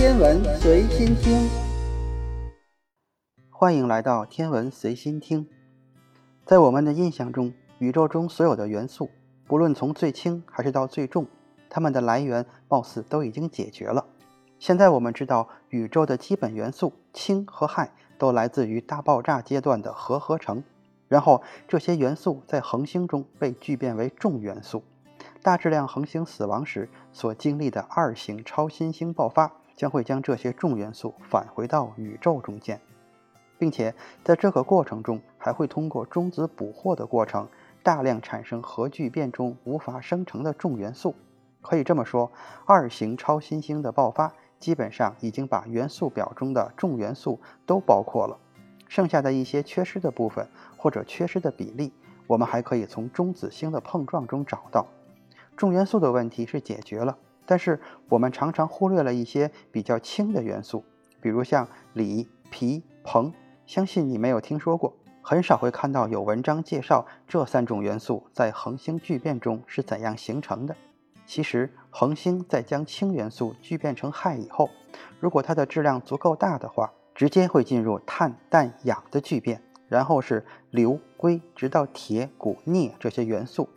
天文随心听，欢迎来到天文随心听。在我们的印象中，宇宙中所有的元素，不论从最轻还是到最重，它们的来源貌似都已经解决了。现在我们知道，宇宙的基本元素氢和氦都来自于大爆炸阶段的核合成，然后这些元素在恒星中被聚变为重元素。大质量恒星死亡时所经历的二型超新星爆发，将会将这些重元素返回到宇宙中间，并且在这个过程中还会通过中子捕获的过程，大量产生核聚变中无法生成的重元素。可以这么说，二型超新星的爆发基本上已经把元素表中的重元素都包括了，剩下的一些缺失的部分或者缺失的比例，我们还可以从中子星的碰撞中找到。重元素的问题是解决了，但是我们常常忽略了一些比较轻的元素，比如像锂、铍、硼。相信你没有听说过，很少会看到有文章介绍这三种元素在恒星聚变中是怎样形成的。其实，恒星在将氢元素聚变成氦以后，如果它的质量足够大的话，直接会进入碳、氮、氧的聚变，然后是硫、硅，直到铁、钴、镍这些元素。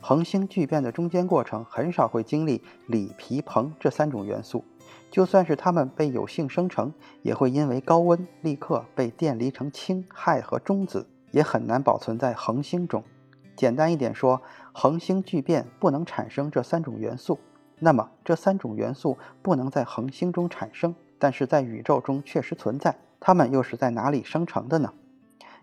恒星聚变的中间过程很少会经历锂、铍、硼这三种元素，就算是它们被有幸生成，也会因为高温立刻被电离成氢、氦和中子，也很难保存在恒星中。简单一点说，恒星聚变不能产生这三种元素，那么这三种元素不能在恒星中产生，但是在宇宙中确实存在，它们又是在哪里生成的呢？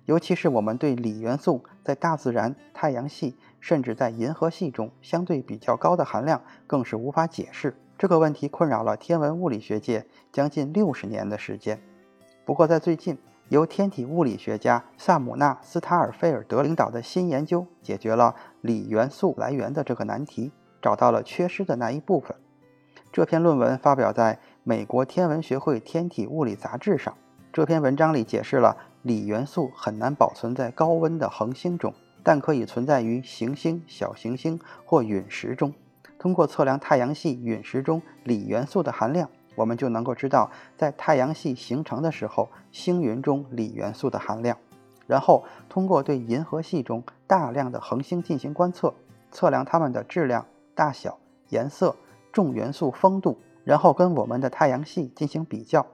尤其是我们对锂元素在大自然、太阳系。甚至在银河系中相对比较高的含量，更是无法解释。这个问题困扰了天文物理学界将近六十年的时间。不过，在最近，由天体物理学家萨姆纳斯塔尔菲尔德领导的新研究，解决了锂元素来源的这个难题，找到了缺失的那一部分。这篇论文发表在美国天文学会天体物理杂志上。这篇文章里解释了锂元素很难保存在高温的恒星中。但可以存在于行星、小行星或陨石中。通过测量太阳系陨石中锂元素的含量，我们就能够知道在太阳系形成的时候星云中锂元素的含量。然后通过对银河系中大量的恒星进行观测，测量它们的质量、大小、颜色、重元素丰度，然后跟我们的太阳系进行比较，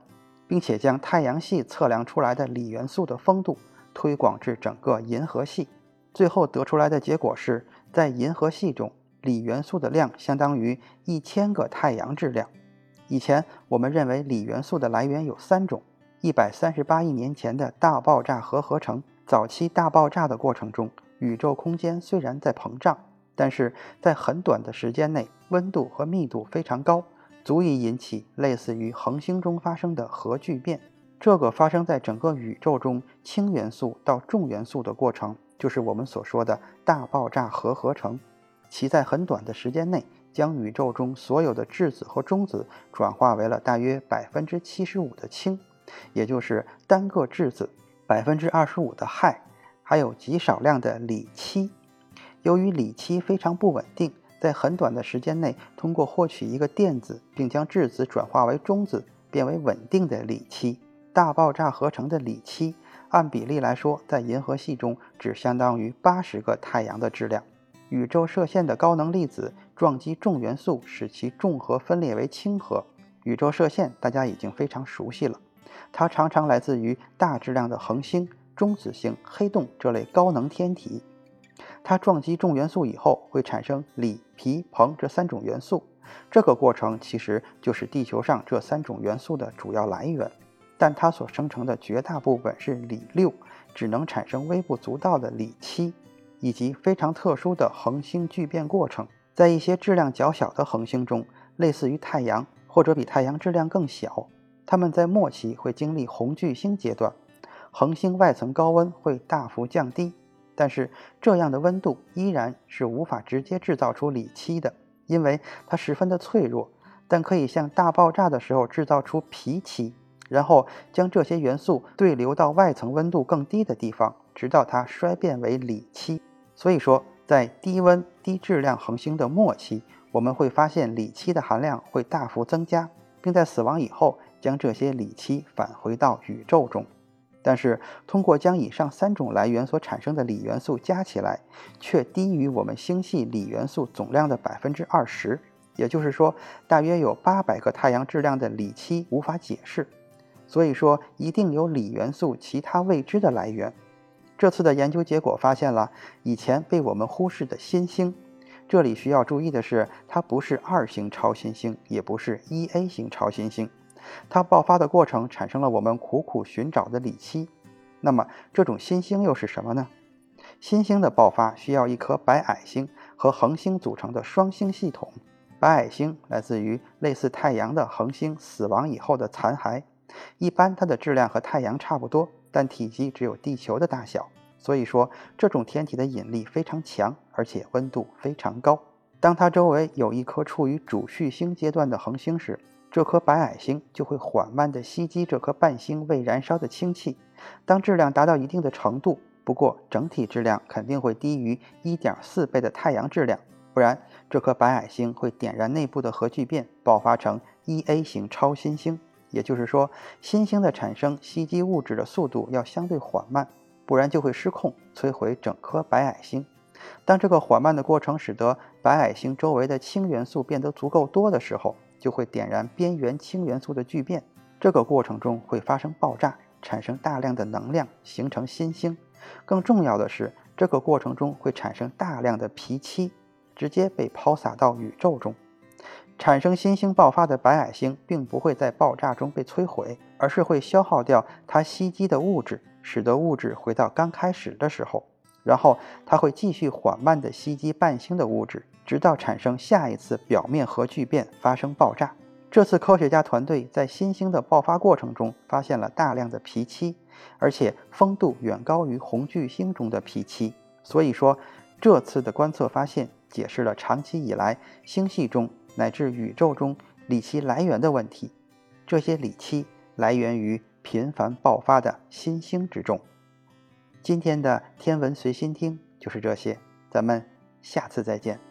并且将太阳系测量出来的锂元素的丰度推广至整个银河系。最后得出来的结果是，在银河系中，锂元素的量相当于一千个太阳质量。以前我们认为锂元素的来源有三种：一百三十八亿年前的大爆炸核合成。早期大爆炸的过程中，宇宙空间虽然在膨胀，但是在很短的时间内，温度和密度非常高，足以引起类似于恒星中发生的核聚变。这个发生在整个宇宙中氢元素到重元素的过程。就是我们所说的大爆炸核合成，其在很短的时间内将宇宙中所有的质子和中子转化为了大约百分之七十五的氢，也就是单个质子，百分之二十五的氦，还有极少量的锂七。由于锂七非常不稳定，在很短的时间内通过获取一个电子，并将质子转化为中子，变为稳定的锂七。大爆炸合成的锂七。按比例来说，在银河系中只相当于八十个太阳的质量。宇宙射线的高能粒子撞击重元素，使其重核分裂为轻核。宇宙射线大家已经非常熟悉了，它常常来自于大质量的恒星、中子星、黑洞这类高能天体。它撞击重元素以后，会产生锂、铍、硼这三种元素。这个过程其实就是地球上这三种元素的主要来源。但它所生成的绝大部分是锂六，只能产生微不足道的锂七，以及非常特殊的恒星聚变过程。在一些质量较小的恒星中，类似于太阳或者比太阳质量更小，它们在末期会经历红巨星阶段，恒星外层高温会大幅降低，但是这样的温度依然是无法直接制造出锂七的，因为它十分的脆弱，但可以像大爆炸的时候制造出铍七。然后将这些元素对流到外层温度更低的地方，直到它衰变为锂七。所以说，在低温低质量恒星的末期，我们会发现锂七的含量会大幅增加。并在死亡以后将这些锂期返回到宇宙中。但是，通过将以上三种来源所产生的锂元素加起来，却低于我们星系锂元素总量的百分之二十。也就是说，大约有八百个太阳质量的锂七无法解释。所以说，一定有锂元素其他未知的来源。这次的研究结果发现了以前被我们忽视的新星。这里需要注意的是，它不是二型超新星，也不是一 A 型超新星。它爆发的过程产生了我们苦苦寻找的锂期。那么，这种新星又是什么呢？新星的爆发需要一颗白矮星和恒星组成的双星系统。白矮星来自于类似太阳的恒星死亡以后的残骸。一般它的质量和太阳差不多，但体积只有地球的大小。所以说，这种天体的引力非常强，而且温度非常高。当它周围有一颗处于主序星阶段的恒星时，这颗白矮星就会缓慢地吸积这颗伴星未燃烧的氢气。当质量达到一定的程度，不过整体质量肯定会低于1.4倍的太阳质量，不然这颗白矮星会点燃内部的核聚变，爆发成 1A 型超新星。也就是说，新星的产生吸积物质的速度要相对缓慢，不然就会失控，摧毁整颗白矮星。当这个缓慢的过程使得白矮星周围的氢元素变得足够多的时候，就会点燃边缘氢元素的聚变，这个过程中会发生爆炸，产生大量的能量，形成新星。更重要的是，这个过程中会产生大量的皮漆，直接被抛洒到宇宙中。产生新星爆发的白矮星并不会在爆炸中被摧毁，而是会消耗掉它吸积的物质，使得物质回到刚开始的时候。然后它会继续缓慢地吸积伴星的物质，直到产生下一次表面核聚变发生爆炸。这次科学家团队在新星的爆发过程中发现了大量的铍漆，而且丰度远高于红巨星中的铍漆。所以说，这次的观测发现解释了长期以来星系中乃至宇宙中锂期来源的问题。这些锂期来源于频繁爆发的新星之中。今天的天文随心听就是这些，咱们下次再见。